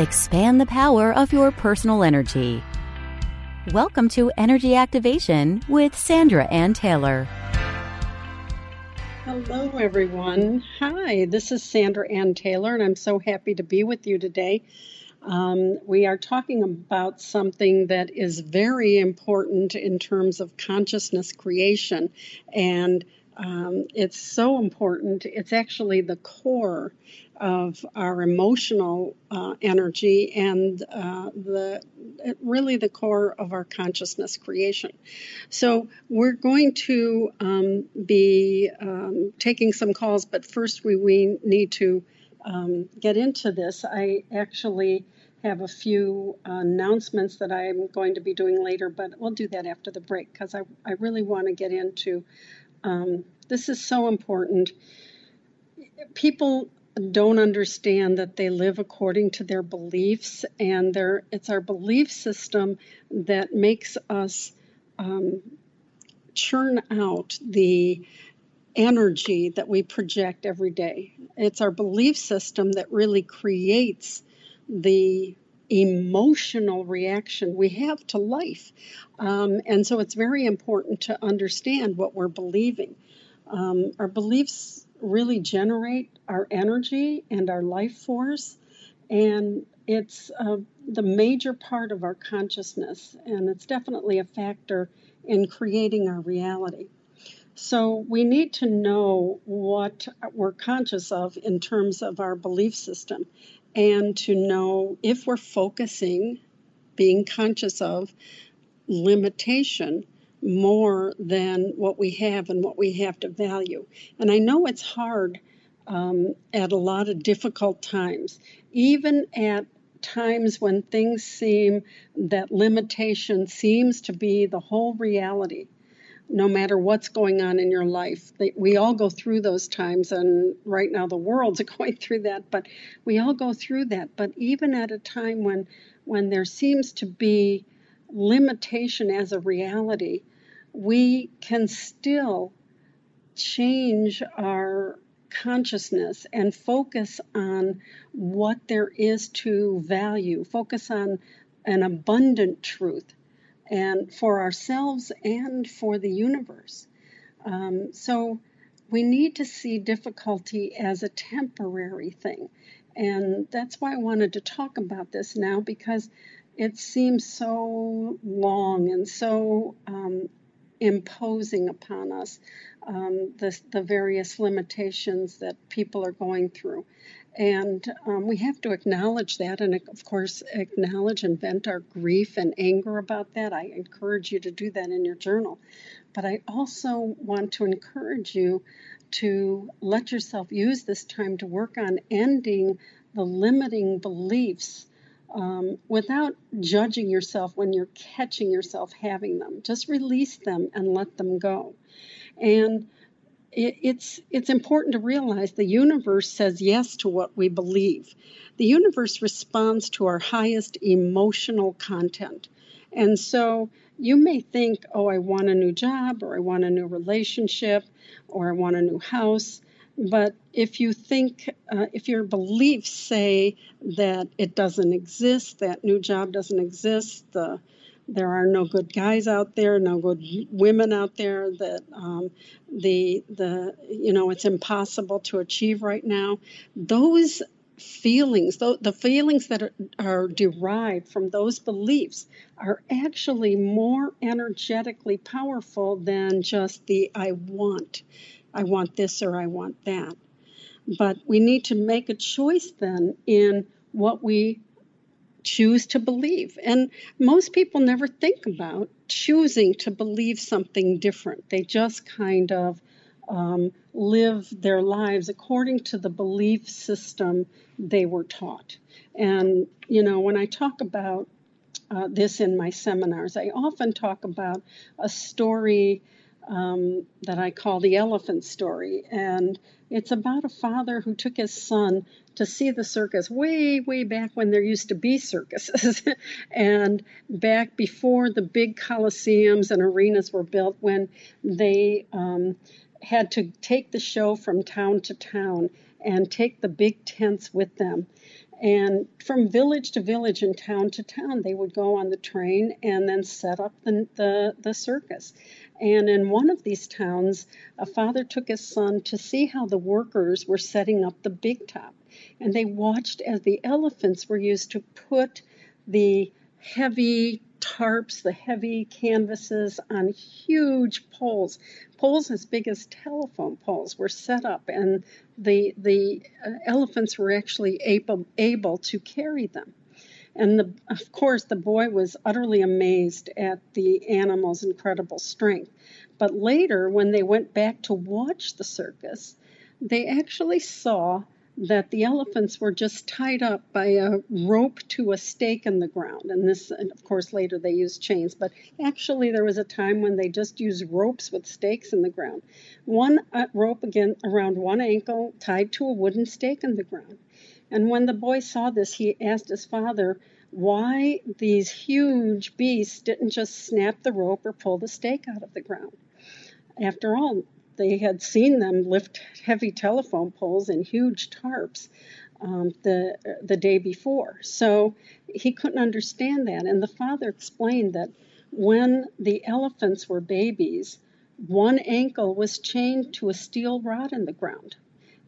Expand the power of your personal energy. Welcome to Energy Activation with Sandra Anne Taylor. Hello, everyone. Hi, this is Sandra Anne Taylor, and I'm so happy to be with you today. Um, we are talking about something that is very important in terms of consciousness creation, and um, it's so important. It's actually the core of our emotional uh, energy and uh, the really the core of our consciousness creation. So we're going to um, be um, taking some calls, but first we, we need to um, get into this. I actually have a few announcements that I'm going to be doing later, but we'll do that after the break because I, I really want to get into um, this is so important. People don't understand that they live according to their beliefs, and their, it's our belief system that makes us um, churn out the energy that we project every day. It's our belief system that really creates the emotional reaction we have to life. Um, and so it's very important to understand what we're believing. Um, our beliefs really generate our energy and our life force. And it's uh, the major part of our consciousness, and it's definitely a factor in creating our reality. So we need to know what we're conscious of in terms of our belief system and to know if we're focusing, being conscious of limitation more than what we have and what we have to value. And I know it's hard um, at a lot of difficult times, even at times when things seem that limitation seems to be the whole reality no matter what's going on in your life. We all go through those times, and right now the world's going through that, but we all go through that. But even at a time when, when there seems to be limitation as a reality, we can still change our consciousness and focus on what there is to value, focus on an abundant truth and for ourselves and for the universe. Um, so we need to see difficulty as a temporary thing. And that's why I wanted to talk about this now because it seems so long and so um, imposing upon us um, the, the various limitations that people are going through. And um, we have to acknowledge that and, of course, acknowledge and vent our grief and anger about that. I encourage you to do that in your journal. But I also want to encourage you to let yourself use this time to work on ending the limiting beliefs um, without judging yourself when you're catching yourself having them. Just release them and let them go. And it, it's it's important to realize the universe says yes to what we believe. The universe responds to our highest emotional content. And so you may think, oh, I want a new job, or I want a new relationship, or I want a new house. But if you think, uh, if your beliefs say that it doesn't exist, that new job doesn't exist, the, there are no good guys out there, no good women out there, that um, the, the, you know, it's impossible to achieve right now, those feelings, the, the feelings that are, are derived from those beliefs, are actually more energetically powerful than just the I want. I want this or I want that. But we need to make a choice then in what we choose to believe. And most people never think about choosing to believe something different. They just kind of um, live their lives according to the belief system they were taught. And, you know, when I talk about uh, this in my seminars, I often talk about a story um, that I call the elephant story. And it's about a father who took his son to see the circus way, way back when there used to be circuses, and back before the big coliseums and arenas were built, when they um, had to take the show from town to town and take the big tents with them. And from village to village and town to town, they would go on the train and then set up the, the, the circus. And in one of these towns, a father took his son to see how the workers were setting up the big top. And they watched as the elephants were used to put the heavy tarps, the heavy canvases on huge poles. Poles as big as telephone poles were set up, and the, the uh, elephants were actually able, able to carry them. And the, of course, the boy was utterly amazed at the animal's incredible strength. But later, when they went back to watch the circus, they actually saw that the elephants were just tied up by a rope to a stake in the ground. And this, and of course, later they used chains, but actually there was a time when they just used ropes with stakes in the ground. One uh, rope again around one ankle tied to a wooden stake in the ground. And when the boy saw this, he asked his father why these huge beasts didn't just snap the rope or pull the stake out of the ground. After all, they had seen them lift heavy telephone poles and huge tarps um, the the day before. So he couldn't understand that. And the father explained that when the elephants were babies, one ankle was chained to a steel rod in the ground.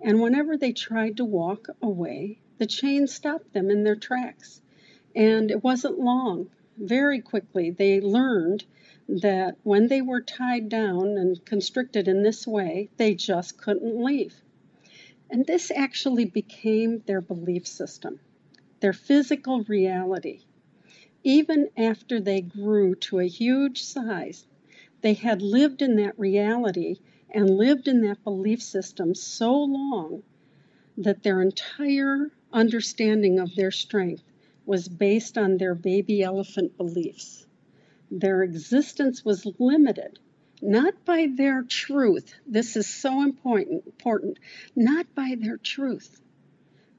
And whenever they tried to walk away, the chain stopped them in their tracks. And it wasn't long. Very quickly, they learned that when they were tied down and constricted in this way, they just couldn't leave. And this actually became their belief system, their physical reality. Even after they grew to a huge size, they had lived in that reality and lived in that belief system so long that their entire understanding of their strength was based on their baby elephant beliefs. Their existence was limited not by their truth. This is so important, important, not by their truth,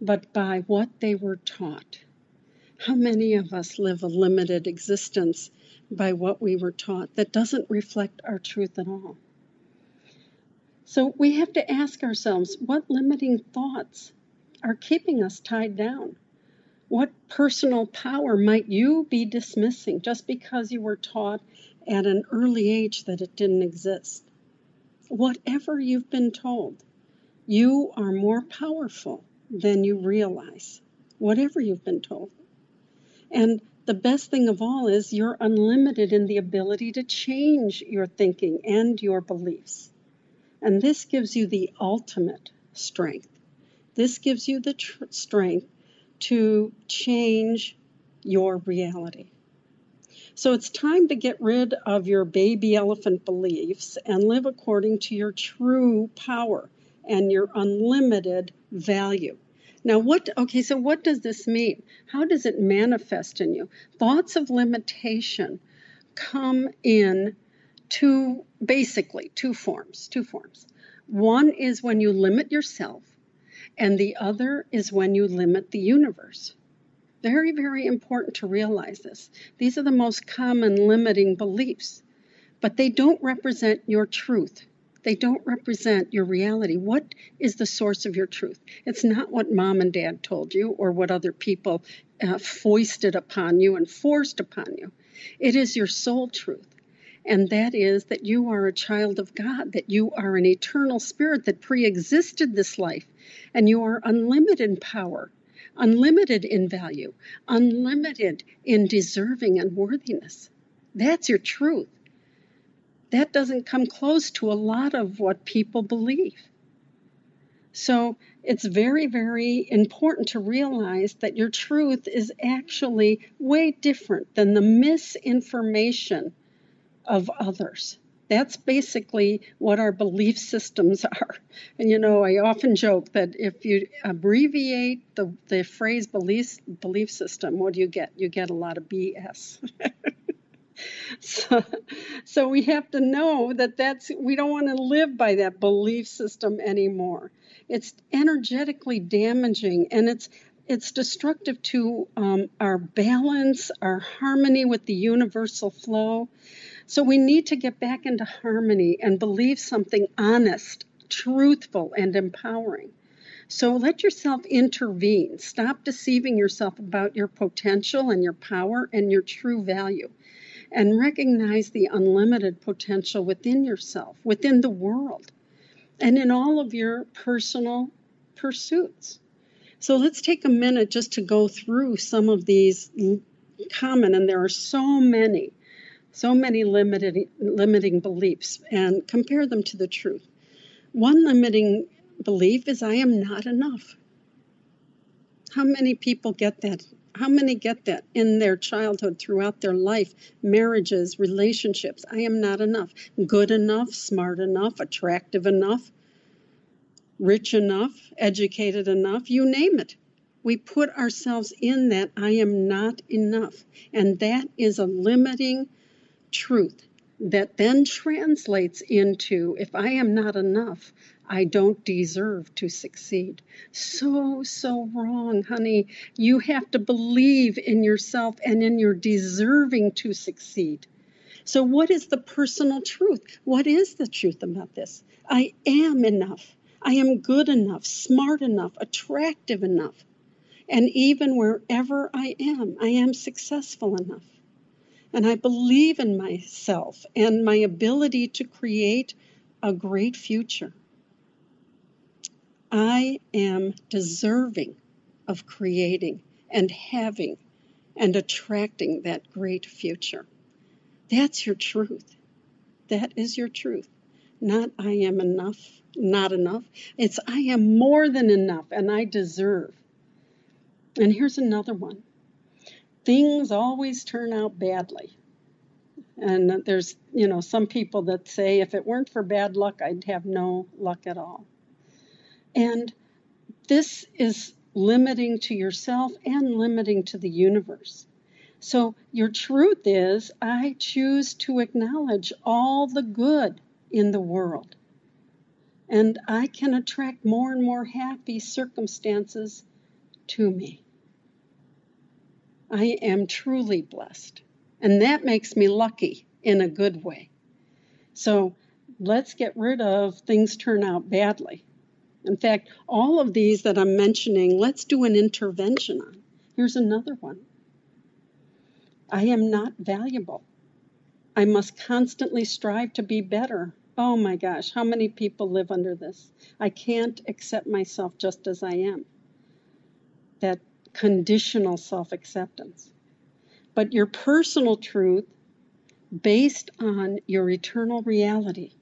but by what they were taught. How many of us live a limited existence by what we were taught that doesn't reflect our truth at all? So we have to ask ourselves what limiting thoughts are keeping us tied down? What personal power might you be dismissing just because you were taught at an early age that it didn't exist? Whatever you've been told, you are more powerful than you realize. Whatever you've been told. And the best thing of all is you're unlimited in the ability to change your thinking and your beliefs. And this gives you the ultimate strength. This gives you the tr- strength to change your reality. So it's time to get rid of your baby elephant beliefs and live according to your true power and your unlimited value. Now, what, okay, so what does this mean? How does it manifest in you? Thoughts of limitation come in two, basically, two forms, two forms. One is when you limit yourself and the other is when you limit the universe. Very, very important to realize this. These are the most common limiting beliefs, but they don't represent your truth. They don't represent your reality. What is the source of your truth? It's not what mom and dad told you or what other people uh, foisted upon you and forced upon you. It is your soul truth and that is that you are a child of God, that you are an eternal spirit that pre existed this life, and you are unlimited in power. unlimited in value, unlimited in deserving and worthiness. That's your truth. That doesn't come close to a lot of what people believe. So it's very, very important to realize that your truth is actually way different than the misinformation of others. That's basically what our belief systems are. And you know, I often joke that if you abbreviate the, the phrase belief, belief system, what do you get? You get a lot of BS. so, so we have to know that that's we don't want to live by that belief system anymore. It's energetically damaging and it's it's destructive to um, our balance, our harmony with the universal flow. So we need to get back into harmony and believe something honest, truthful, and empowering. So let yourself intervene. Stop deceiving yourself about your potential and your power and your true value. And recognize the unlimited potential within yourself, within the world, and in all of your personal pursuits. So let's take a minute just to go through some of these common, and there are so many so many limited, limiting beliefs and compare them to the truth. One limiting belief is I am not enough. How many people get that? How many get that in their childhood, throughout their life, marriages, relationships? I am not enough. Good enough, smart enough, attractive enough, rich enough, educated enough, you name it. We put ourselves in that I am not enough. And that is a limiting truth that then translates into if I am not enough, I don't deserve to succeed. So, so wrong, honey. You have to believe in yourself and in your deserving to succeed. So, what is the personal truth? What is the truth about this? I am enough. I am good enough, smart enough, attractive enough. And even wherever I am, I am successful enough. And I believe in myself and my ability to create a great future. I am deserving of creating and having and attracting that great future. That's your truth. That is your truth. Not I am enough, not enough. It's I am more than enough and I deserve. And here's another one things always turn out badly. And there's, you know, some people that say if it weren't for bad luck, I'd have no luck at all. And this is limiting to yourself and limiting to the universe. So your truth is, I choose to acknowledge all the good in the world. And I can attract more and more happy circumstances to me. I am truly blessed. And that makes me lucky in a good way. So let's get rid of things turn out badly. In fact, all of these that I'm mentioning, let's do an intervention on. Here's another one I am not valuable. I must constantly strive to be better. Oh my gosh, how many people live under this? I can't accept myself just as I am. That conditional self acceptance. But your personal truth, based on your eternal reality,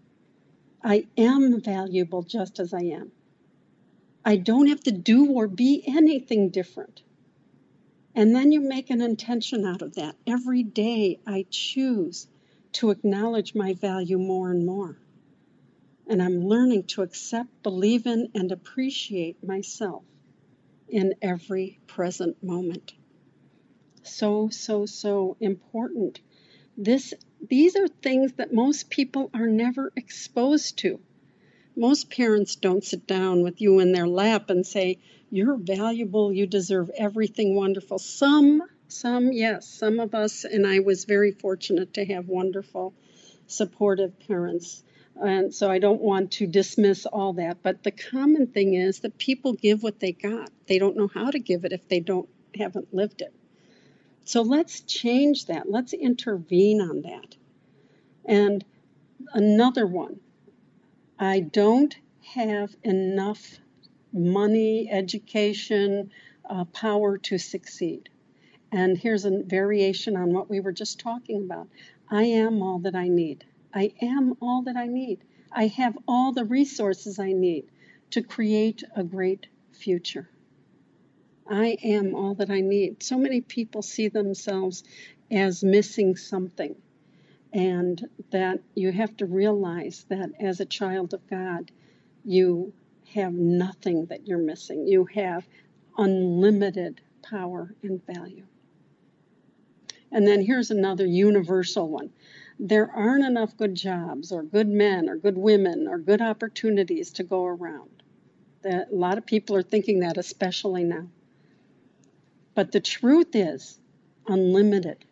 I am valuable just as I am. I don't have to do or be anything different. And then you make an intention out of that. Every day I choose to acknowledge my value more and more. And I'm learning to accept, believe in, and appreciate myself in every present moment. So, so, so important. This, these are things that most people are never exposed to. Most parents don't sit down with you in their lap and say, You're valuable, you deserve everything wonderful. Some, some, yes, some of us, and I was very fortunate to have wonderful, supportive parents and so I don't want to dismiss all that. But the common thing is that people give what they got. They don't know how to give it if they don't haven't lived it. So let's change that. Let's intervene on that. And another one. I don't have enough money, education, uh, power to succeed. And here's a variation on what we were just talking about I am all that I need. I am all that I need. I have all the resources I need to create a great future. I am all that I need. So many people see themselves as missing something, and that you have to realize that as a child of God, you have nothing that you're missing. You have unlimited power and value. And then here's another universal one there aren't enough good jobs or good men or good women or good opportunities to go around. A lot of people are thinking that, especially now. But the truth is unlimited.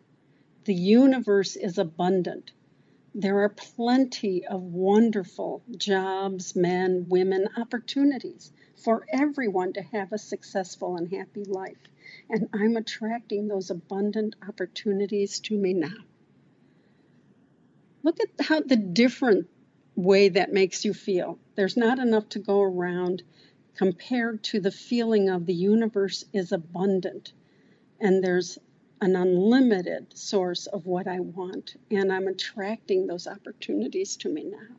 The universe is abundant. There are plenty of wonderful jobs, men, women, opportunities for everyone to have a successful and happy life. And I'm attracting those abundant opportunities to me now. Look at how the different way that makes you feel. There's not enough to go around compared to the feeling of the universe is abundant and there's an unlimited source of what I want, and I'm attracting those opportunities to me now.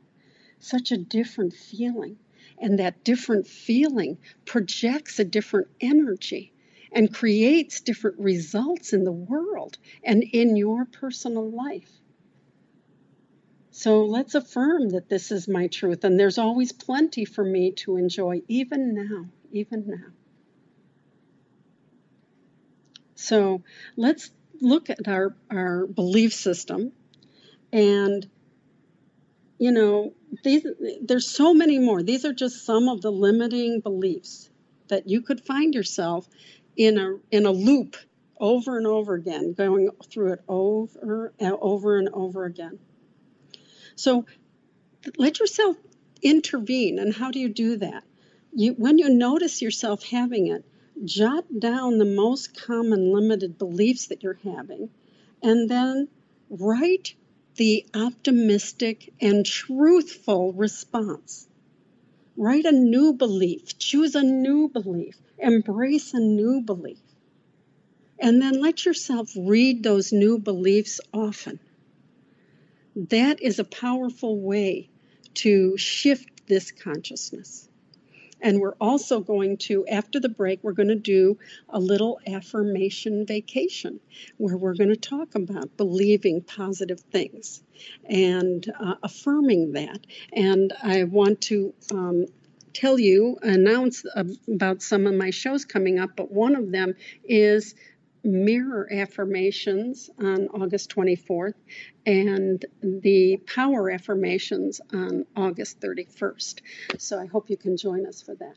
Such a different feeling. And that different feeling projects a different energy and creates different results in the world and in your personal life. So let's affirm that this is my truth, and there's always plenty for me to enjoy, even now, even now. So let's look at our, our belief system and you know these there's so many more these are just some of the limiting beliefs that you could find yourself in a in a loop over and over again going through it over and over and over again so let yourself intervene and how do you do that you when you notice yourself having it jot down the most common limited beliefs that you're having, and then write the optimistic and truthful response. Write a new belief, choose a new belief, embrace a new belief. And then let yourself read those new beliefs often. That is a powerful way to shift this consciousness. And we're also going to, after the break, we're going to do a little affirmation vacation where we're going to talk about believing positive things and uh, affirming that. And I want to um, tell you, announce about some of my shows coming up, but one of them is mirror affirmations on August 24th and the power affirmations on August 31st. So I hope you can join us for that.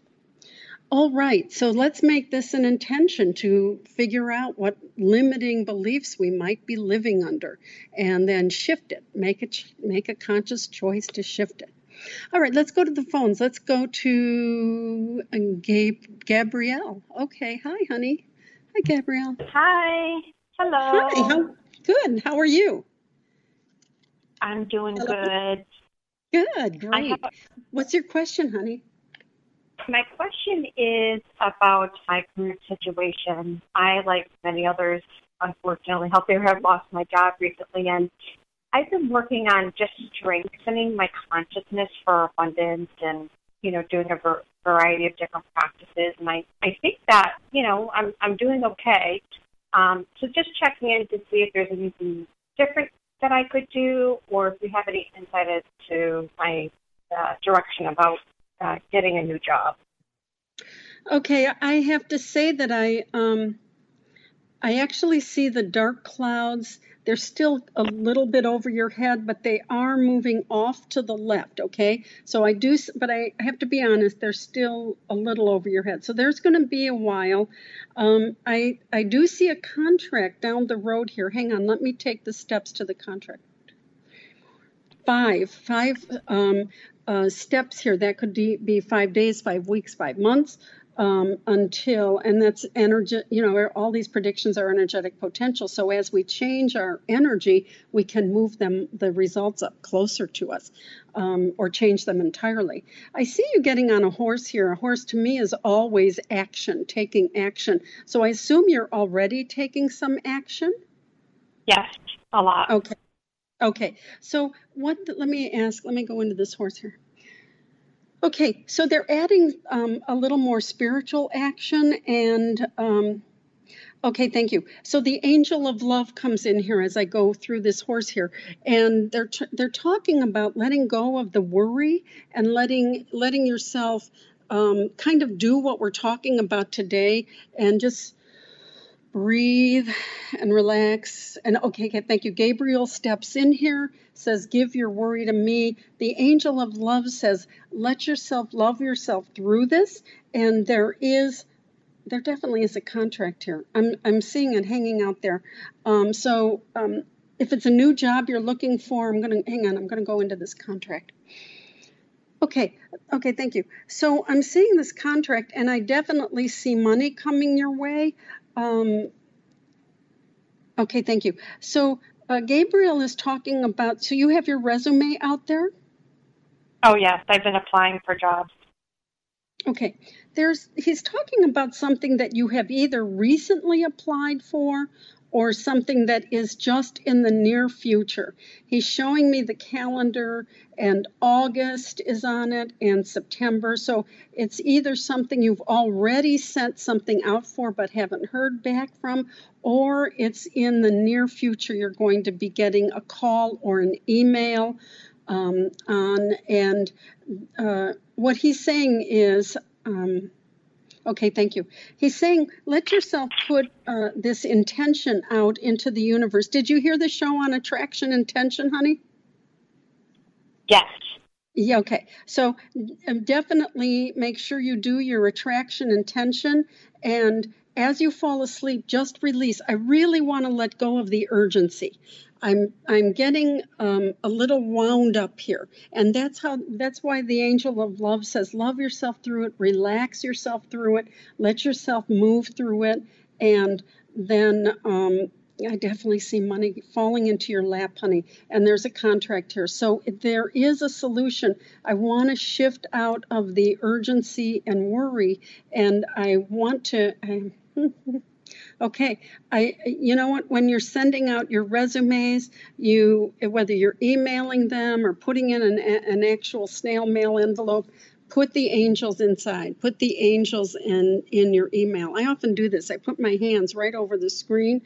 All right, so let's make this an intention to figure out what limiting beliefs we might be living under and then shift it. Make a, make a conscious choice to shift it. All right, let's go to the phones. Let's go to uh, Gabe, Gabrielle. Okay, hi, honey. Hi, Gabrielle. Hi. Hello. Hi. How, good. How are you? I'm doing Hello. good. Good. Great. Have, What's your question, honey? My question is about my current situation. I, like many others, unfortunately, healthcare have lost my job recently, and I've been working on just strengthening my consciousness for abundance and you know, doing a ver- variety of different practices, and I, I think that you know I'm I'm doing okay. Um, so just checking in to see if there's anything different that I could do, or if you have any insight as to my uh, direction about uh, getting a new job. Okay, I have to say that I um, I actually see the dark clouds they're still a little bit over your head, but they are moving off to the left, okay? So I do, but I have to be honest, they're still a little over your head. So there's going to be a while. Um, I, I do see a contract down the road here. Hang on, let me take the steps to the contract. Five, five um, uh, steps here. That could be, be five days, five weeks, five months. Um, until, and that's energy, you know, all these predictions are energetic potential. So as we change our energy, we can move them, the results up closer to us um, or change them entirely. I see you getting on a horse here. A horse to me is always action, taking action. So I assume you're already taking some action? Yes, a lot. Okay. Okay. So what, let me ask, let me go into this horse here. Okay, so they're adding um, a little more spiritual action and. Um, okay, thank you. So the angel of love comes in here as I go through this horse here, and they're t- they're talking about letting go of the worry and letting letting yourself um, kind of do what we're talking about today, and just breathe and relax. And okay, okay, thank you. Gabriel steps in here, says, Give your worry to me. The angel of love says, Let yourself love yourself through this. And there is, there definitely is a contract here. I'm, I'm seeing it hanging out there. Um, so um, if it's a new job you're looking for, I'm going to, hang on, I'm going to go into this contract. Okay, okay, thank you. So I'm seeing this contract and I definitely see money coming your way. Um, okay, thank you. So uh, Gabriel is talking about. So you have your resume out there. Oh yes, I've been applying for jobs. Okay, there's he's talking about something that you have either recently applied for or something that is just in the near future. He's showing me the calendar, and August is on it, and September. So it's either something you've already sent something out for but haven't heard back from, or it's in the near future you're going to be getting a call or an email um, on. And uh, what he's saying is, um, Okay, thank you. He's saying, let yourself put uh, this intention out into the universe. Did you hear the show on attraction intention, honey? Yes. Yeah, okay. So um, definitely make sure you do your attraction intention and as you fall asleep, just release. I really want to let go of the urgency. I'm I'm getting um, a little wound up here, and that's how that's why the angel of love says, love yourself through it, relax yourself through it, let yourself move through it, and then um, I definitely see money falling into your lap, honey. And there's a contract here. So there is a solution. I want to shift out of the urgency and worry, and I want to. I, Okay, I you know what when you're sending out your resumes, you whether you're emailing them or putting in an, an actual snail mail envelope, put the angels inside. Put the angels in in your email. I often do this. I put my hands right over the screen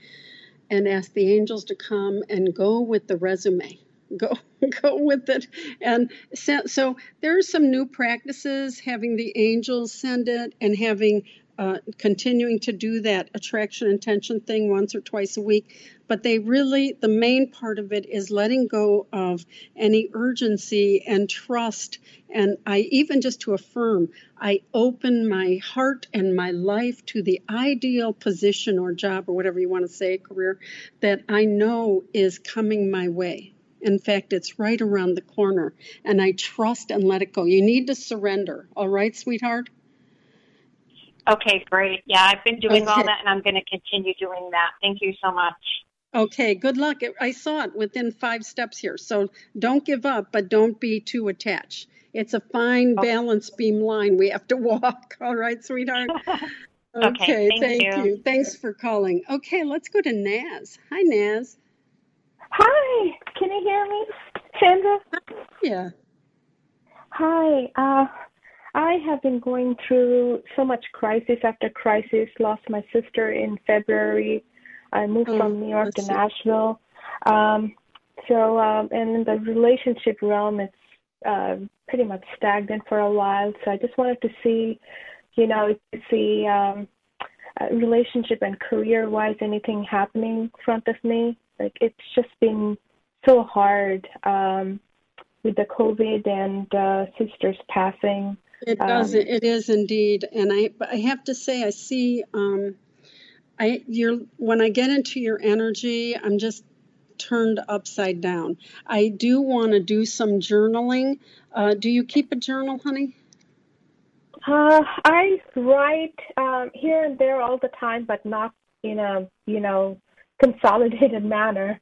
and ask the angels to come and go with the resume go go with it and so, so there are some new practices having the angels send it and having uh, continuing to do that attraction intention thing once or twice a week. But they really, the main part of it is letting go of any urgency and trust. And I even just to affirm, I open my heart and my life to the ideal position or job or whatever you want to say, career that I know is coming my way. In fact, it's right around the corner, and I trust and let it go. You need to surrender, all right, sweetheart? Okay, great. Yeah, I've been doing okay. all that and I'm going to continue doing that. Thank you so much. Okay, good luck. I saw it within five steps here. So don't give up, but don't be too attached. It's a fine okay. balance beam line we have to walk. All right, sweetheart. okay, okay, thank, thank you. you. Thanks for calling. Okay, let's go to Naz. Hi, Naz. Hi, can you hear me, Sandra? Yeah. Hi. Uh, I have been going through so much crisis after crisis. Lost my sister in February. I moved oh, from New York to Nashville. Um, so, um, and in the relationship realm, it's uh, pretty much stagnant for a while. So I just wanted to see, you know, see um, uh, relationship and career-wise, anything happening in front of me. Like it's just been so hard um, with the COVID and uh, sister's passing. It does. Um, it is indeed, and I. But I have to say, I see. Um, I you're when I get into your energy, I'm just turned upside down. I do want to do some journaling. Uh, do you keep a journal, honey? Uh, I write um, here and there all the time, but not in a you know consolidated manner.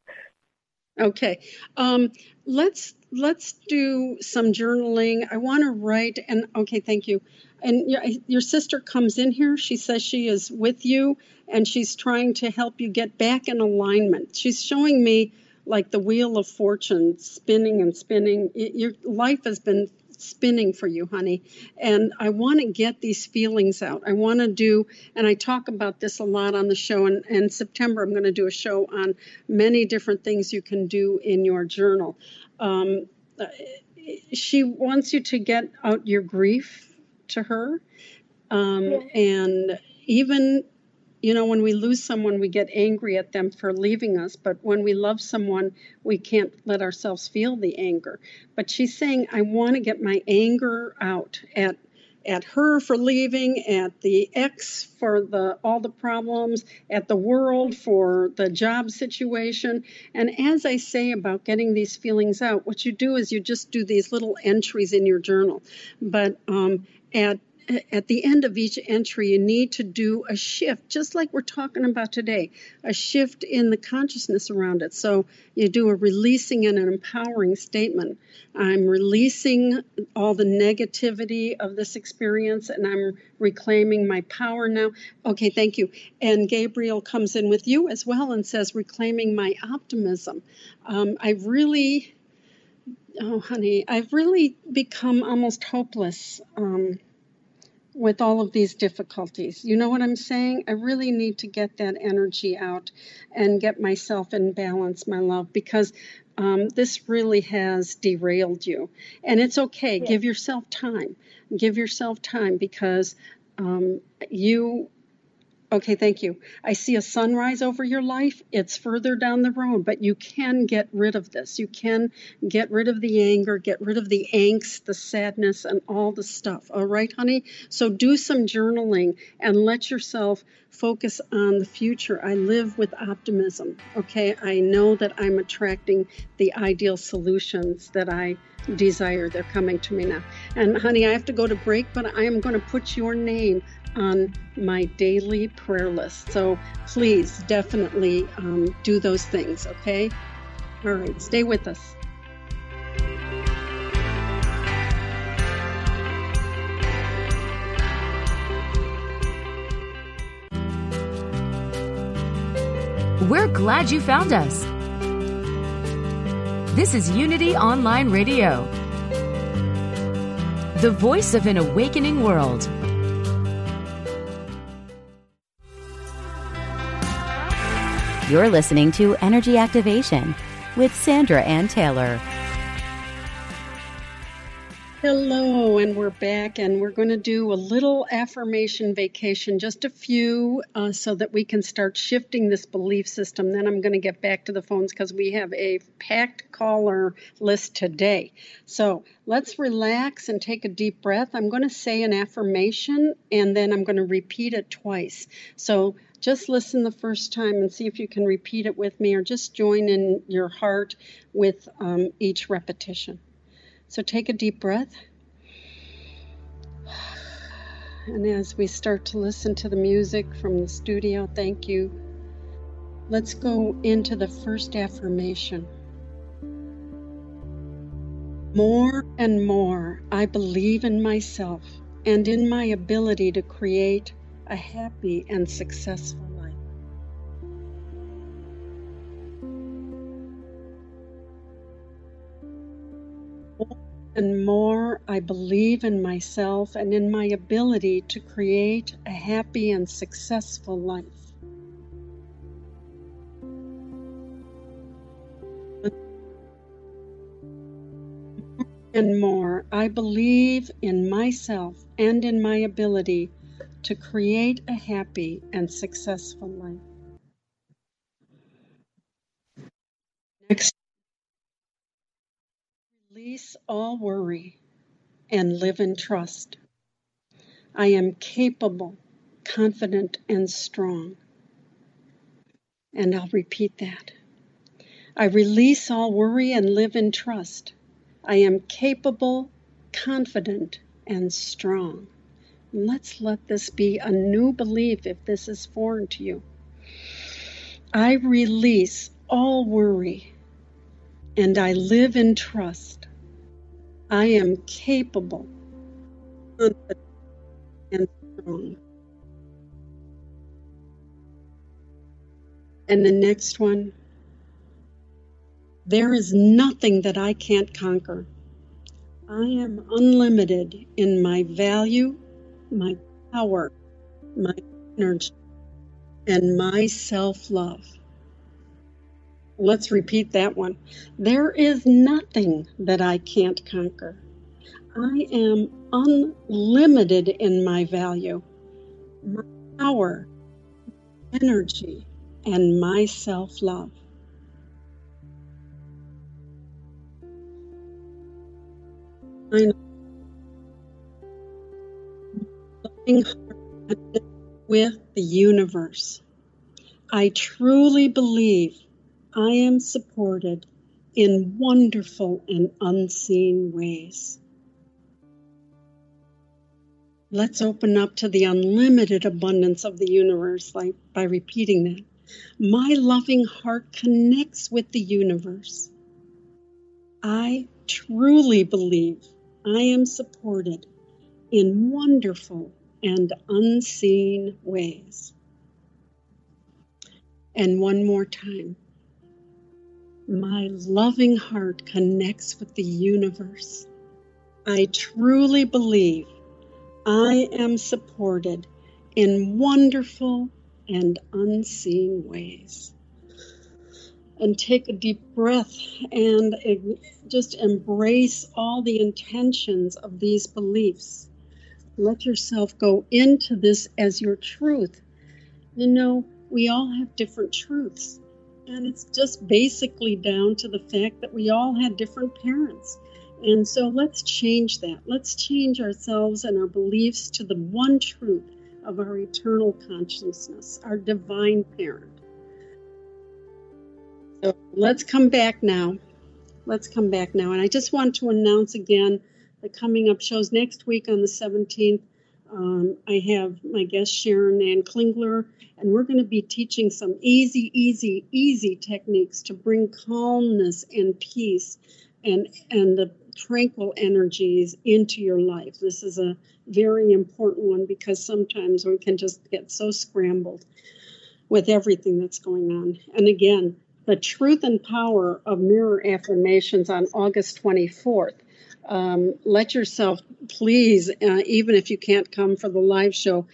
Okay, um, let's let's do some journaling. I want to write and okay, thank you. And your, sister comes in here. She says she is with you and she's trying to help you get back in alignment. She's showing me like the wheel of fortune spinning and spinning. Your life has been spinning for you, honey. And I want to get these feelings out. I want to do, and I talk about this a lot on the show. And in September, I'm going to do a show on many different things you can do in your journal. Um, she wants you to get out your grief to her. Um, yeah. And even you know, when we lose someone, we get angry at them for leaving us. But when we love someone, we can't let ourselves feel the anger. But she's saying, I want to get my anger out at at her for leaving, at the ex for the all the problems, at the world for the job situation. And as I say about getting these feelings out, what you do is you just do these little entries in your journal. But um, at at the end of each entry, you need to do a shift, just like we're talking about today, a shift in the consciousness around it. So you do a releasing and an empowering statement. I'm releasing all the negativity of this experience and I'm reclaiming my power now. Okay, thank you. And Gabriel comes in with you as well and says, reclaiming my optimism. Um, I really, oh, honey, I've really become almost hopeless. Um, with all of these difficulties. You know what I'm saying? I really need to get that energy out and get myself in balance, my love, because um, this really has derailed you. And it's okay. Yeah. Give yourself time. Give yourself time because um, you Okay, thank you. I see a sunrise over your life. It's further down the road, but you can get rid of this. You can get rid of the anger, get rid of the angst, the sadness, and all the stuff. All right, honey? So do some journaling and let yourself focus on the future. I live with optimism. Okay, I know that I'm attracting the ideal solutions that I desire. They're coming to me now. And honey, I have to go to break, but I am going to put your name on my daily prayer list. So please definitely um, do those things, okay? All right, stay with us. We're glad you found us. This is Unity Online Radio, the voice of an awakening world. You're listening to Energy Activation with Sandra Anne Taylor. Hello, and we're back, and we're going to do a little affirmation vacation, just a few, uh, so that we can start shifting this belief system. Then I'm going to get back to the phones because we have a packed caller list today. So let's relax and take a deep breath. I'm going to say an affirmation, and then I'm going to repeat it twice. So just listen the first time and see if you can repeat it with me or just join in your heart with um, each repetition. So take a deep breath. And as we start to listen to the music from the studio, thank you. Let's go into the first affirmation. More and more, I believe in myself and in my ability to create a happy and successful life. And more, I believe in myself and in my ability to create a happy and successful life. and more, I believe in myself and in my ability to create a happy and successful life. Next, release all worry and live in trust. I am capable, confident, and strong. And I'll repeat that. I release all worry and live in trust. I am capable, confident, and strong. Let's let this be a new belief if this is foreign to you. I release all worry and I live in trust. I am capable and strong. And the next one, there is nothing that I can't conquer. I am unlimited in my value, my power, my energy, and my self love. Let's repeat that one. There is nothing that I can't conquer. I am unlimited in my value, my power, energy, and my self love. With the universe. I truly believe I am supported in wonderful and unseen ways. Let's open up to the unlimited abundance of the universe like, by repeating that. My loving heart connects with the universe. I truly believe I am supported in wonderful and unseen ways. And one more time. My loving heart connects with the universe. I truly believe I am supported in wonderful and unseen ways. And take a deep breath and just embrace all the intentions of these beliefs. Let yourself go into this as your truth. You know, we all have different truths. And it's just basically down to the fact that we all had different parents. And so let's change that. Let's change ourselves and our beliefs to the one truth of our eternal consciousness, our divine parent. So let's come back now. Let's come back now. And I just want to announce again the coming up shows next week on the 17th. Um, I have my guest Sharon Anne Klingler, and we're going to be teaching some easy, easy, easy techniques to bring calmness and peace and and the tranquil energies into your life. This is a very important one because sometimes we can just get so scrambled with everything that's going on. And again, the truth and power of mirror affirmations on August 24th. Um, let yourself, please, uh, even if you can't come for the live show,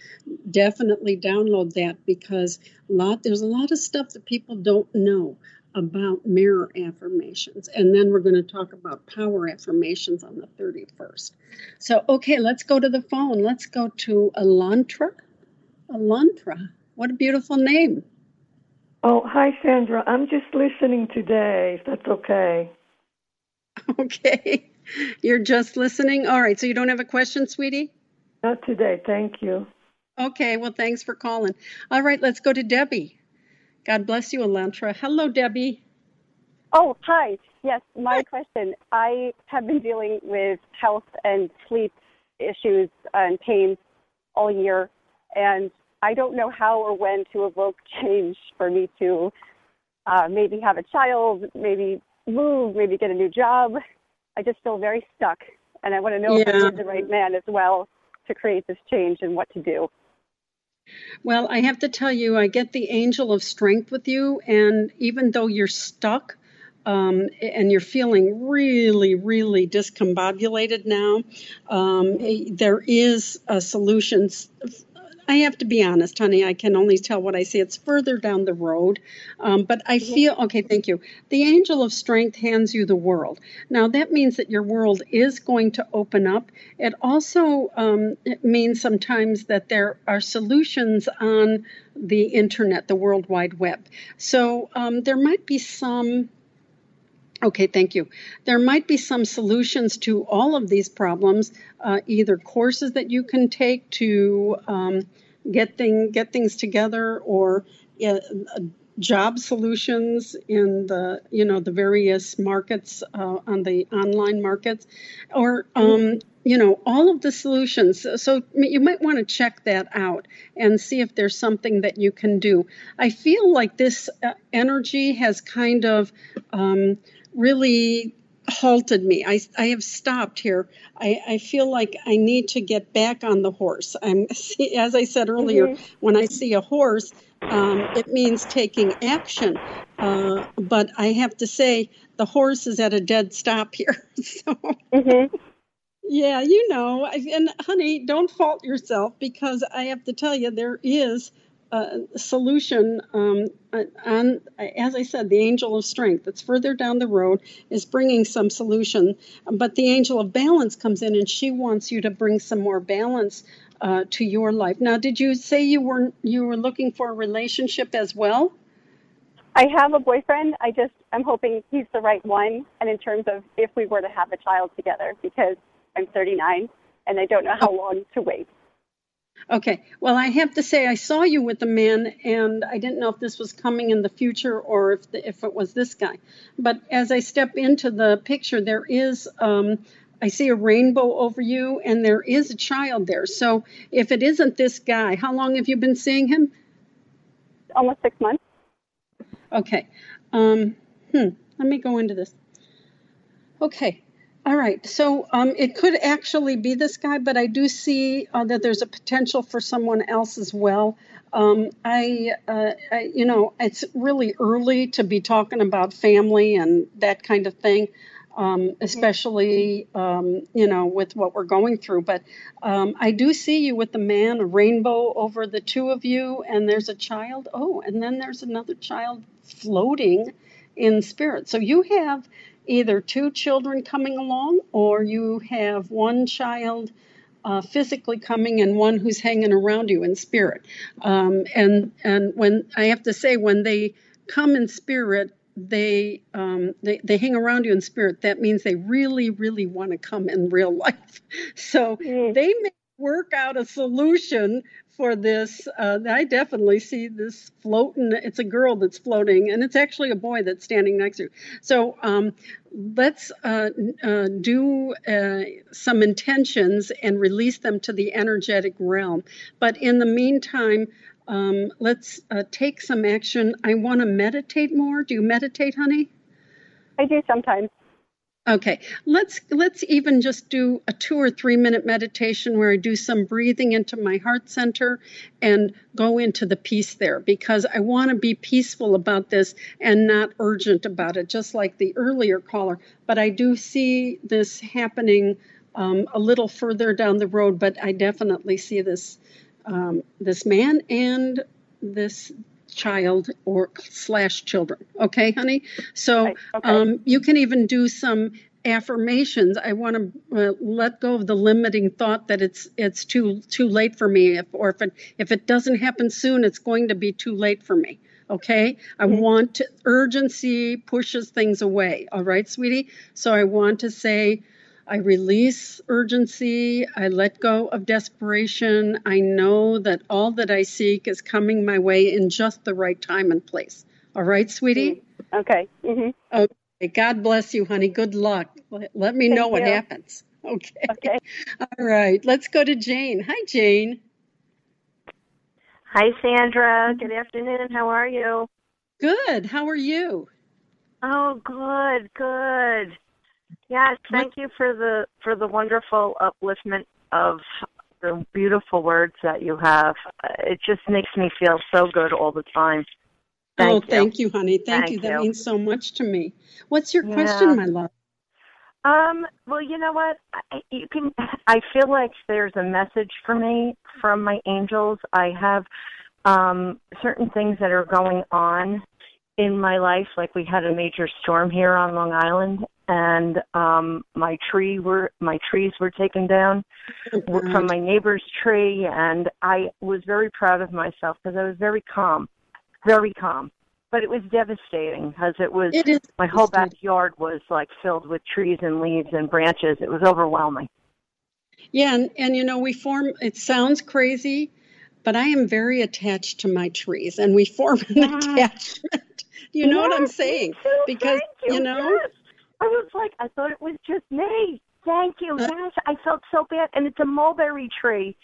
definitely download that because a lot there's a lot of stuff that people don't know about mirror affirmations. And then we're going to talk about power affirmations on the 31st. So, okay, let's go to the phone. Let's go to Elantra. Elantra. What a beautiful name. Oh, hi, Sandra. I'm just listening today, if that's okay. Okay. You're just listening? All right. So you don't have a question, sweetie? Not today. Thank you. Okay. Well, thanks for calling. All right. Let's go to Debbie. God bless you, Elantra. Hello, Debbie. Oh, hi. Yes, my hi. question. I have been dealing with health and sleep issues and pain all year, and I don't know how or when to evoke change for me to uh, maybe have a child, maybe move, maybe get a new job. I just feel very stuck, and I want to know yeah. if I'm the right man as well to create this change and what to do. Well, I have to tell you, I get the angel of strength with you, and even though you're stuck um, and you're feeling really, really discombobulated now, um, there is a solution I have to be honest, honey. I can only tell what I see. It's further down the road. Um, but I feel, okay, thank you. The angel of strength hands you the world. Now, that means that your world is going to open up. It also um, it means sometimes that there are solutions on the internet, the World Wide Web. So um, there might be some Okay, thank you. There might be some solutions to all of these problems, uh, either courses that you can take to um, get thing get things together, or uh, job solutions in the you know the various markets uh, on the online markets, or um, you know, all of the solutions. So you might want to check that out and see if there's something that you can do. I feel like this uh, energy has kind of um, really halted me. I, I have stopped here. I, I feel like I need to get back on the horse. I'm, as I said earlier, mm-hmm. when I see a horse, um, it means taking action. Uh, but I have to say, the horse is at a dead stop here. so, mm-hmm. yeah, you know, and honey, don't fault yourself because I have to tell you, there is a solution um, on, as I said, the angel of strength that's further down the road is bringing some solution. But the angel of balance comes in and she wants you to bring some more balance uh, to your life. Now, did you say you were you were looking for a relationship as well? I have a boyfriend. I just I'm hoping he's the right one. And in terms of if we were to have a child together, because I'm 39 and I don't know how long to wait. Okay. Well, I have to say I saw you with a man, and I didn't know if this was coming in the future or if the, if it was this guy. But as I step into the picture, there is um, I see a rainbow over you, and there is a child there. So if it isn't this guy, how long have you been seeing him? Almost six months. Okay. Um, hmm. Let me go into this. Okay. All right. So um, it could actually be this guy, but I do see uh, that there's a potential for someone else as well. Um, I, uh, I, you know, it's really early to be talking about family and that kind of thing um, especially um, you know with what we're going through. But um, I do see you with the man, a rainbow over the two of you, and there's a child. Oh, and then there's another child floating in spirit. So you have either two children coming along, or you have one child. Uh, physically coming and one who's hanging around you in spirit. Um, and and when I have to say when they come in spirit, they um, they they hang around you in spirit. That means they really, really want to come in real life. So mm. they may work out a solution for this. Uh, I definitely see this floating. It's a girl that's floating, and it's actually a boy that's standing next to you. So um, let's uh, uh, do uh, some intentions and release them to the energetic realm. But in the meantime, um, let's uh, take some action. I want to meditate more. Do you meditate, honey? I do sometimes. Okay, let's let's even just do a two or three minute meditation where I do some breathing into my heart center and go into the peace there because I want to be peaceful about this and not urgent about it, just like the earlier caller. But I do see this happening um, a little further down the road, but I definitely see this um, this man and this child or slash children. Okay, honey. So okay. Um, you can even do some affirmations. I want to uh, let go of the limiting thought that it's it's too too late for me, if, or if it if it doesn't happen soon, it's going to be too late for me. Okay, I mm-hmm. want to, urgency pushes things away. All right, sweetie. So I want to say I release urgency. I let go of desperation. I know that all that I seek is coming my way in just the right time and place. All right, sweetie? Mm-hmm. Okay. Mm-hmm. Okay. God bless you, honey. Good luck. Let me Thank know you. what happens. Okay. Okay. All right. Let's go to Jane. Hi, Jane. Hi, Sandra. Good afternoon. How are you? Good. How are you? Oh, good, good. Yes, thank you for the for the wonderful upliftment of the beautiful words that you have. It just makes me feel so good all the time. Thank oh, you. thank you, honey. Thank, Thank you. That you. means so much to me. What's your Yeah. question, my love? Um, well, you know what? I, you can. I feel like there's a message for me from my angels. I have um, certain things that are going on in my life. Like we had a major storm here on Long Island, and um, my tree were my trees were taken down from my neighbor's tree, and I was very proud of myself because I was very calm, very calm. But it was devastating because it was It my whole backyard was like filled with trees and leaves and branches. It was overwhelming. Yeah, and, and you know, we form, it sounds crazy, but I am very attached to my trees and we form an Yeah. attachment. You know what I'm saying? Because, you. you know, Yes. I was like, I thought it was just me. thank you. Uh, yes, I felt so bad, and it's a mulberry tree,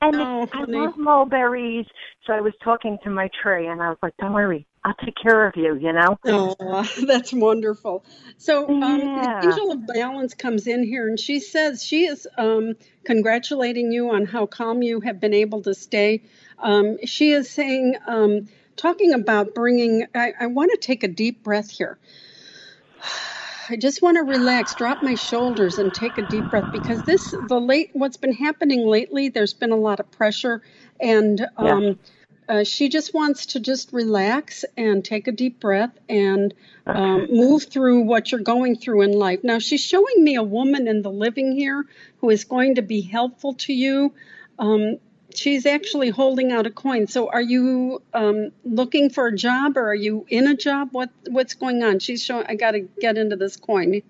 and Oh, it, I love mulberries. So I was talking to my tree, and I was like, "Don't worry, I'll take care of you." You know. Oh, that's wonderful. So, um, Yeah. angel of balance comes in here and she says she is um, congratulating you on how calm you have been able to stay. Um, she is saying, um, talking about bringing, I, I want to take a deep breath here. I just want to relax, drop my shoulders, and take a deep breath because this, the late, what's been happening lately, there's been a lot of pressure, and um, uh, she just wants to just relax and take a deep breath and um, move through what you're going through in life. Now, she's showing me a woman in the living here who is going to be helpful to you. Um, she's actually holding out a coin. So, are you um, looking for a job or are you in a job? What What's going on? She's showing. I got to get into this coin.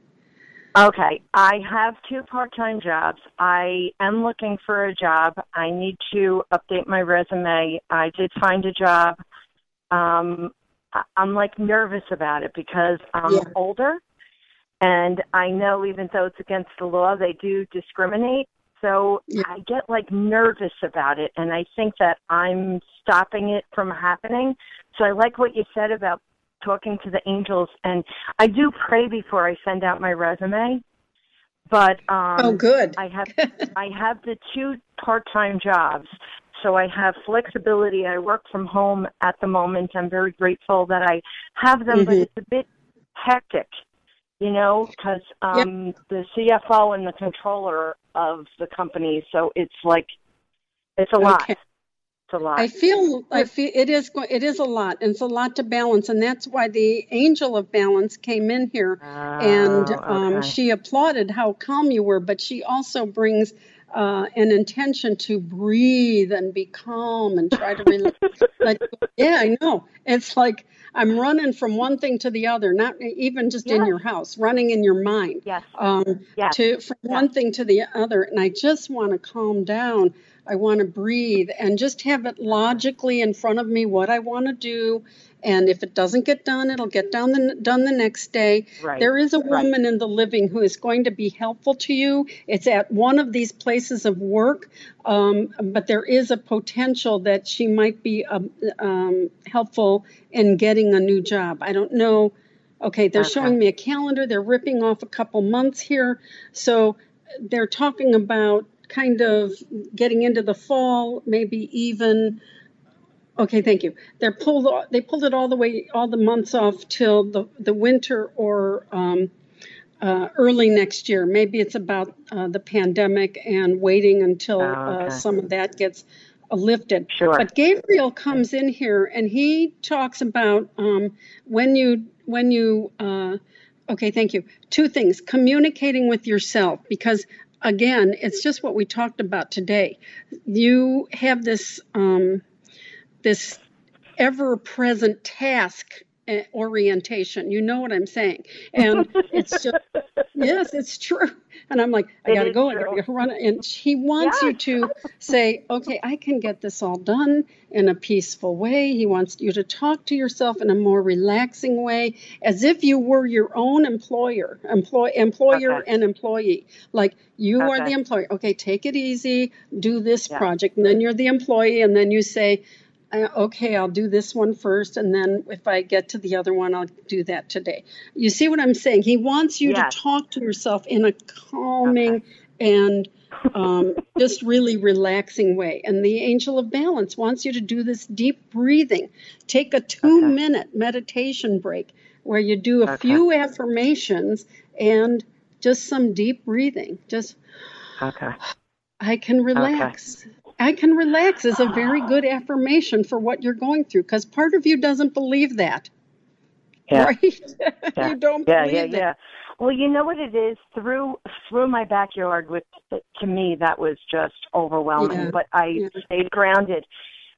Okay, I have two part-time jobs. I am looking for a job. I need to update my resume. I did find a job. Um, I'm like nervous about it because I'm Yeah. older, and I know even though it's against the law, they do discriminate. So Yeah. I get like nervous about it, and I think that I'm stopping it from happening. So I like what you said about talking to the angels, and I do pray before I send out my resume. But um, Oh, good. I have I have the two part-time jobs, so I have flexibility. I work from home at the moment. I'm very grateful that I have them, but Mhm. it's a bit hectic, you know, because um, the CFO and the controller of the company. So it's like it's a lot. Okay. It's a lot. I feel I feel it is, it is a lot, and it's a lot to balance, and that's why the angel of balance came in here, and Oh, um, okay. she applauded how calm you were, but she also brings uh, an intention to breathe and be calm and try to relax. like, yeah, I know. It's like I'm running from one thing to the other, not even just in your house, running in your mind. Yes. Um, Yes. to from one thing to the other, and I just want to calm down. I want to breathe and just have it logically in front of me what I want to do. And if it doesn't get done, it'll get done the, done the next day. Right, There is a right. woman in the living who is going to be helpful to you. It's at one of these places of work, um, but there is a potential that she might be um, um, helpful in getting a new job. I don't know. Okay, they're Okay. showing me a calendar. They're ripping off a couple months here. So they're talking about kind of getting into the fall, maybe even. Okay, thank you. They're pulled. They pulled it all the way, all the months off till the the winter or um, uh, early next year. Maybe it's about uh, the pandemic and waiting until Oh, uh, some of that gets lifted. Sure. But Gabriel comes in here and he talks about um, when you when you. Uh, okay, thank you. Two things: communicating with yourself because. Again, it's just what we talked about today. You have this um, this ever present task uh, orientation. You know what I'm saying? And it's just, yes, it's true. And I'm like, I got to go, I true. got to run. And he wants you to say, okay, I can get this all done in a peaceful way. He wants you to talk to yourself in a more relaxing way, as if you were your own employer, employ, employer Okay. and employee. Like you are the employer. Okay, take it easy, do this Yeah. project. And then you're the employee, and then you say, okay, I'll do this one first, and then if I get to the other one, I'll do that today. You see what I'm saying? He wants you Yes. to talk to yourself in a calming and um, just really relaxing way. And the angel of balance wants you to do this deep breathing. Take a two minute meditation break where you do a Okay. few affirmations and just some deep breathing. Just, Okay. I can relax. I can relax is a very good affirmation for what you're going through because part of you doesn't believe that. Yeah. Right? Yeah. you don't yeah, believe yeah, that. yeah. Well, you know what it is through through my backyard. With to me, that was just overwhelming. Yeah, But I yeah. stayed grounded.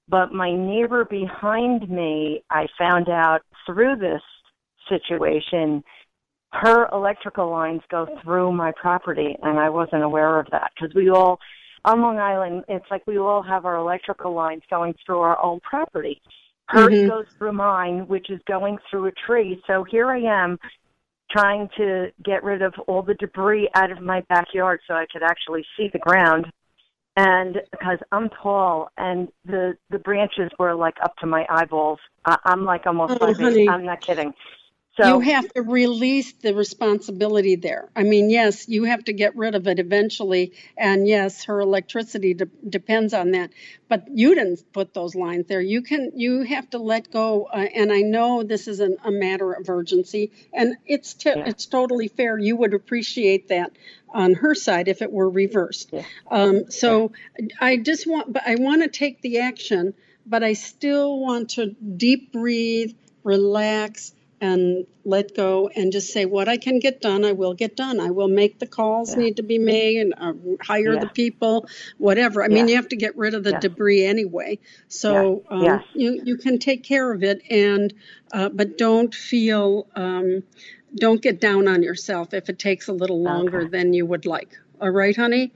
But my neighbor behind me, I found out through this situation, her electrical lines go through my property, and I wasn't aware of that because we all on Long Island. It's like we all have our electrical lines going through our own property. Hers Mhm. goes through mine, which is going through a tree. So here I am trying to get rid of all the debris out of my backyard so I could actually see the ground. And because I'm tall and the the branches were like up to my eyeballs, I, I'm like almost Oh, five honey. feet. I'm not kidding. So you have to release the responsibility there. I mean, yes, you have to get rid of it eventually, and yes, her electricity de- depends on that. But you didn't put those lines there. You can, you have to let go. Uh, and I know this is an, a matter of urgency, and it's t- Yeah. it's totally fair. You would appreciate that on her side if it were reversed. Yeah. Um, so I just want, but I want to take the action, but I still want to deep breathe, relax, and let go and just say what I can get done, I will get done. I will make the calls Yeah. need to be made and uh, hire Yeah. the people, whatever. I mean, you have to get rid of the Yeah. debris anyway. So Yeah. um, you you can take care of it, and uh, but don't feel um, don't get down on yourself if it takes a little longer Okay. than you would like. All right, honey.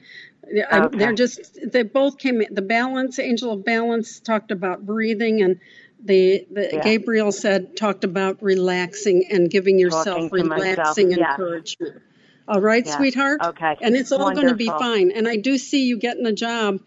Yeah, I- Okay. They're just they both came the balance angel of balance talked about breathing and the, the Yeah. Gabriel said talked about relaxing and giving yourself Talking relaxing yes. encouragement. All right, Yes. sweetheart? Okay. And it's all going to be fine. And I do see you getting a job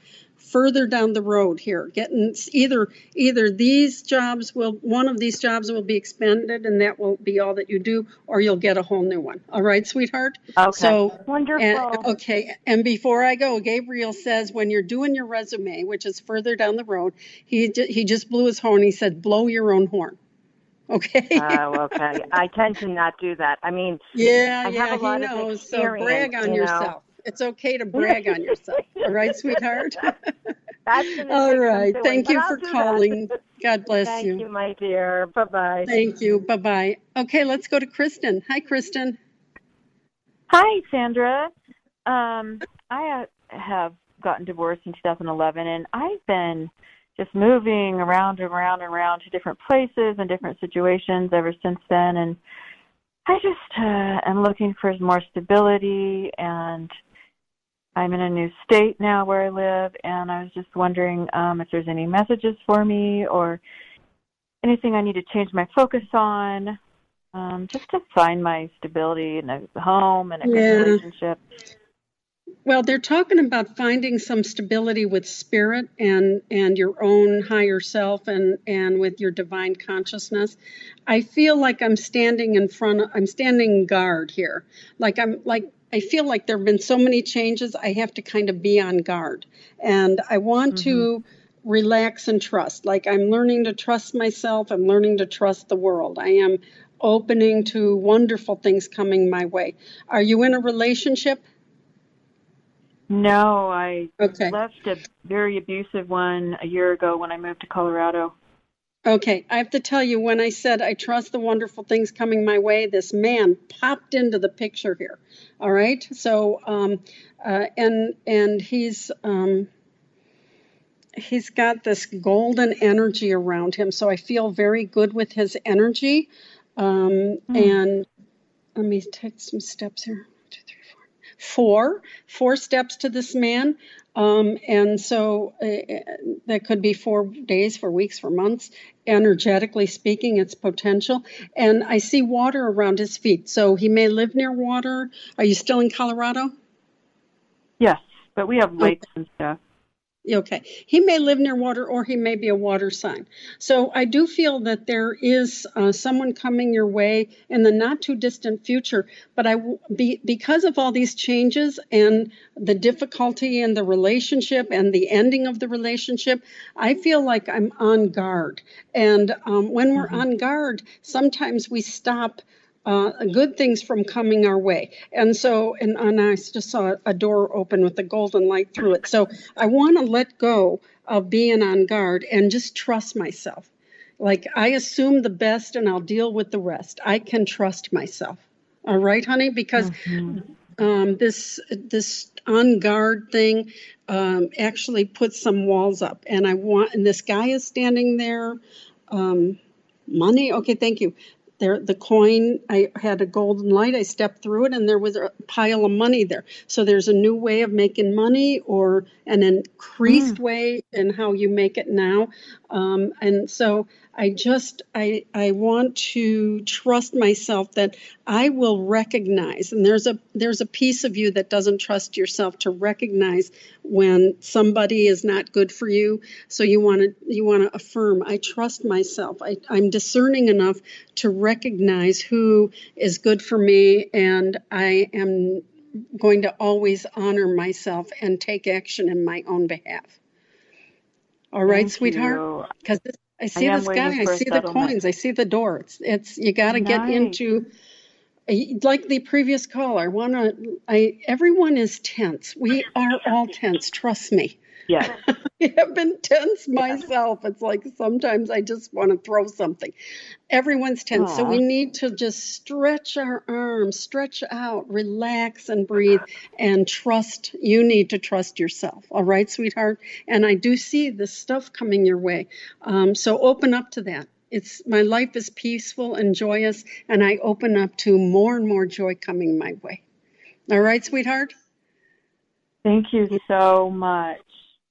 further down the road here. Getting either either these jobs will one of these jobs will be expanded and that will be all that you do or you'll get a whole new one. All right, sweetheart? Okay. So Wonderful. and, okay, and before I go, Gabriel says when you're doing your resume, which is further down the road, he he just blew his horn. He said, "Blow your own horn." Okay. oh, okay. I tend to not do that. I mean, yeah, I yeah, have a lot he of knows. So brag on you know. yourself. It's okay to brag on yourself. All right, sweetheart. that's gonna All take some right. doing, Thank you for do that. calling. God bless Thank you. Thank you, my dear. Bye bye. Thank you. Bye bye. Okay, let's go to Kristen. Hi, Kristen. Hi, Sandra. Um, I uh, have gotten divorced in 2011, and I've been just moving around and around and around to different places and different situations ever since then. And I just uh, am looking for more stability, and I'm in a new state now where I live, and I was just wondering um, if there's any messages for me or anything I need to change my focus on um, just to find my stability in a home and a good relationship. Well, they're talking about finding some stability with spirit and and your own higher self and and with your divine consciousness. I feel like I'm standing in front of, I'm standing guard here. Like I'm like I feel like there've been so many changes I have to kind of be on guard. And I want to mm-hmm. relax and trust. Like I'm learning to trust myself, I'm learning to trust the world. I am opening to wonderful things coming my way. Are you in a relationship? No, I Okay. left a very abusive one a year ago when I moved to Colorado. Okay, I have to tell you, when I said I trust the wonderful things coming my way, this man popped into the picture here. All right, so um, uh, and and he's um, he's got this golden energy around him, so I feel very good with his energy. Um, And let me take some steps here. One, two, three, four. Four, four steps to this man. Um, and so uh, that could be four days, for weeks, for months. Energetically speaking, it's potential. And I see water around his feet. So he may live near water. Are you still in Colorado? Yes, but we have lakes and stuff. Okay. He may live near water or he may be a water sign. So I do feel that there is uh, someone coming your way in the not too distant future. But I, be, because of all these changes and the difficulty in the relationship and the ending of the relationship, I feel like I'm on guard. And um, when we're on guard, sometimes we stop uh, good things from coming our way. And so, and, and I just saw a door open with a golden light through it. So I want to let go of being on guard and just trust myself. Like I assume the best and I'll deal with the rest. I can trust myself. All right, honey, because um, this this on guard thing um, actually puts some walls up, and I want. And this guy is standing there. Um, money. Okay, thank you. There, the coin. I had a golden light. I stepped through it, and there was a pile of money there. So there's a new way of making money, or an increased mm. way in how you make it now. Um, and so I just I I want to trust myself that I will recognize and there's a there's a piece of you that doesn't trust yourself to recognize when somebody is not good for you. So you want to you want to affirm I trust myself. I, I'm discerning enough to recognize who is good for me and I am going to always honor myself and take action in my own behalf. All right, Thank sweetheart? Because I see am this guy, I see the coins, I see the door. It's it's you got to get into eh, like the previous caller. I want to I everyone is tense. We are all tense, trust me. Yes. I have been tense myself. It's like sometimes I just want to throw something. Everyone's tense. So we need to just stretch our arms, stretch out, relax and breathe and trust. You need to trust yourself. All right, sweetheart? And I do see this stuff coming your way. Um, so open up to that. It's my life is peaceful and joyous, and I open up to more and more joy coming my way. All right, sweetheart? Thank you so much.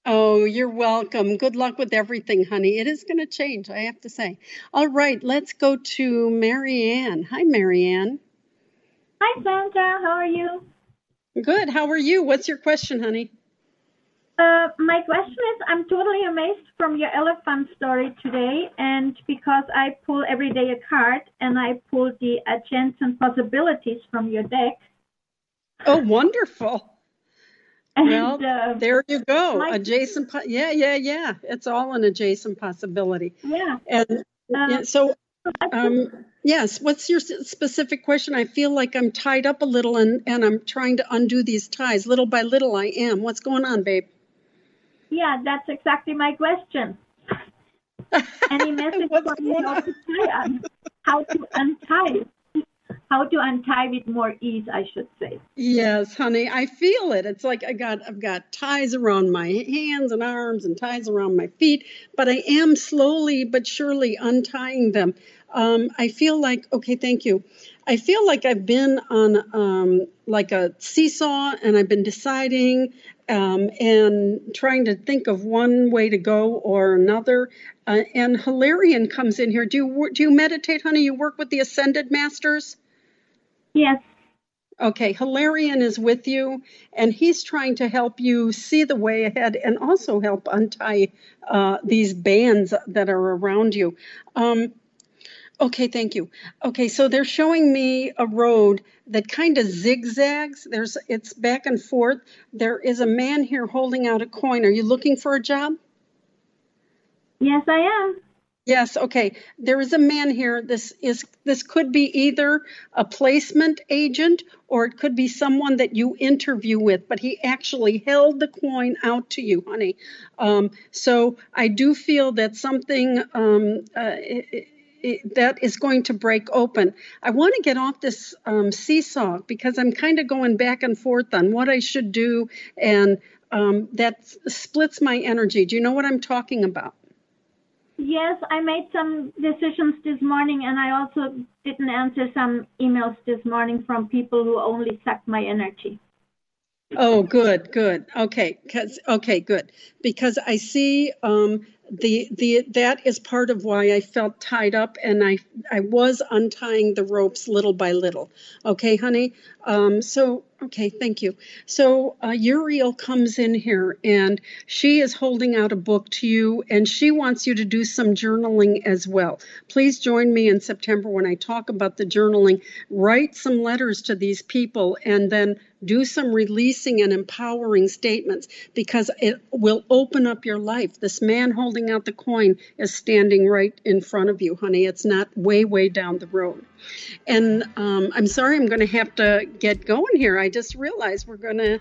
Oh, you're welcome. Good luck with everything, honey. It is going to change, I have to say. All right, let's go to Marianne. Hi, Marianne. Hi, Sandra. How are you? Good. How are you? What's your question, honey? Uh, my question is I'm totally amazed from your elephant story today, and because I pull every day a card and I pull the chance and possibilities from your deck. Oh, wonderful. And, Well, uh, there you go. Adjacent. Po- yeah, yeah, yeah. It's all an adjacent possibility. yeah. And Uh, yeah, so, um, yes, what's your specific question? I feel like I'm tied up a little and, and I'm trying to undo these ties. Little by little, I am. What's going on, babe? Yeah, that's exactly my question. Any message for me going how on? to tie un- how to untie how to untie with more ease, I should say. Yes, honey, I feel it. It's like I got I've got ties around my hands and arms and ties around my feet, but I am slowly but surely untying them. Um, I feel like okay, thank you. I feel like I've been on um, like a seesaw and I've been deciding um, and trying to think of one way to go or another. Uh, and Hilarion comes in here. Do you do you meditate, honey? You work with the ascended masters? Yes. Okay, Hilarion is with you, and he's trying to help you see the way ahead and also help untie uh, these bands that are around you. Um, okay, thank you. Okay, so they're showing me a road that kind of zigzags. There's it's back and forth. There is a man here holding out a coin. Are you looking for a job? Yes, I am. Yes, okay. There is a man here. This is this could be either a placement agent or it could be someone that you interview with, but he actually held the coin out to you, honey. Um, so I do feel that something um, uh, i- i- i- that is going to break open. I want to get off this um, seesaw because I'm kind of going back and forth on what I should do, and um, that splits my energy. Do you know what I'm talking about? Yes, I made some decisions this morning, and I also didn't answer some emails this morning from people who only suck my energy. Oh, good, good. Okay, 'cause okay, good. Because I see um, the the that is part of why I felt tied up, and I I was untying the ropes little by little. Okay, honey. Um, so okay, thank you. So uh, Uriel comes in here, and she is holding out a book to you, and she wants you to do some journaling as well. Please join me in September when I talk about the journaling. Write some letters to these people, and then do some releasing and empowering statements because it will open up your life. This man holding out the coin is standing right in front of you, honey. It's not way, way down the road. And um, I'm sorry, I'm going to have to get going here. I just realized we're going to.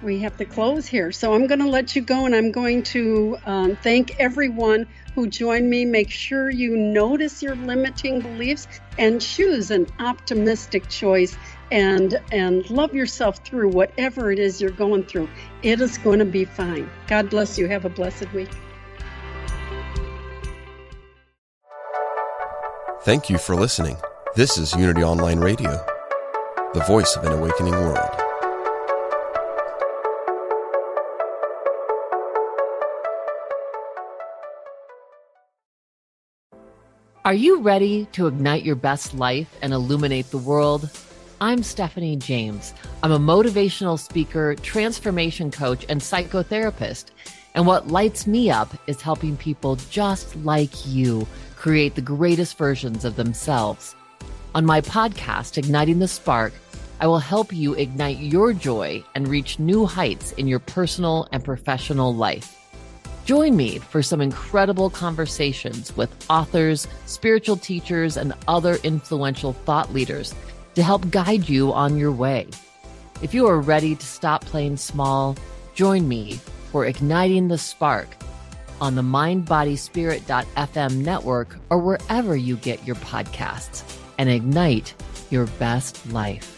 We have to close here. So I'm going to let you go and I'm going to um, thank everyone who joined me. Make sure you notice your limiting beliefs and choose an optimistic choice and and love yourself through whatever it is you're going through. It is going to be fine. God bless you. Have a blessed week. Thank you for listening. This is Unity Online Radio, the voice of an awakening world. Are you ready to ignite your best life and illuminate the world? I'm Stephanie James. I'm a motivational speaker, transformation coach, and psychotherapist. And what lights me up is helping people just like you create the greatest versions of themselves. On my podcast, Igniting the Spark, I will help you ignite your joy and reach new heights in your personal and professional life. Join me for some incredible conversations with authors, spiritual teachers, and other influential thought leaders to help guide you on your way. If you are ready to stop playing small, join me for Igniting the Spark on the mindbodyspirit.fm network or wherever you get your podcasts and ignite your best life.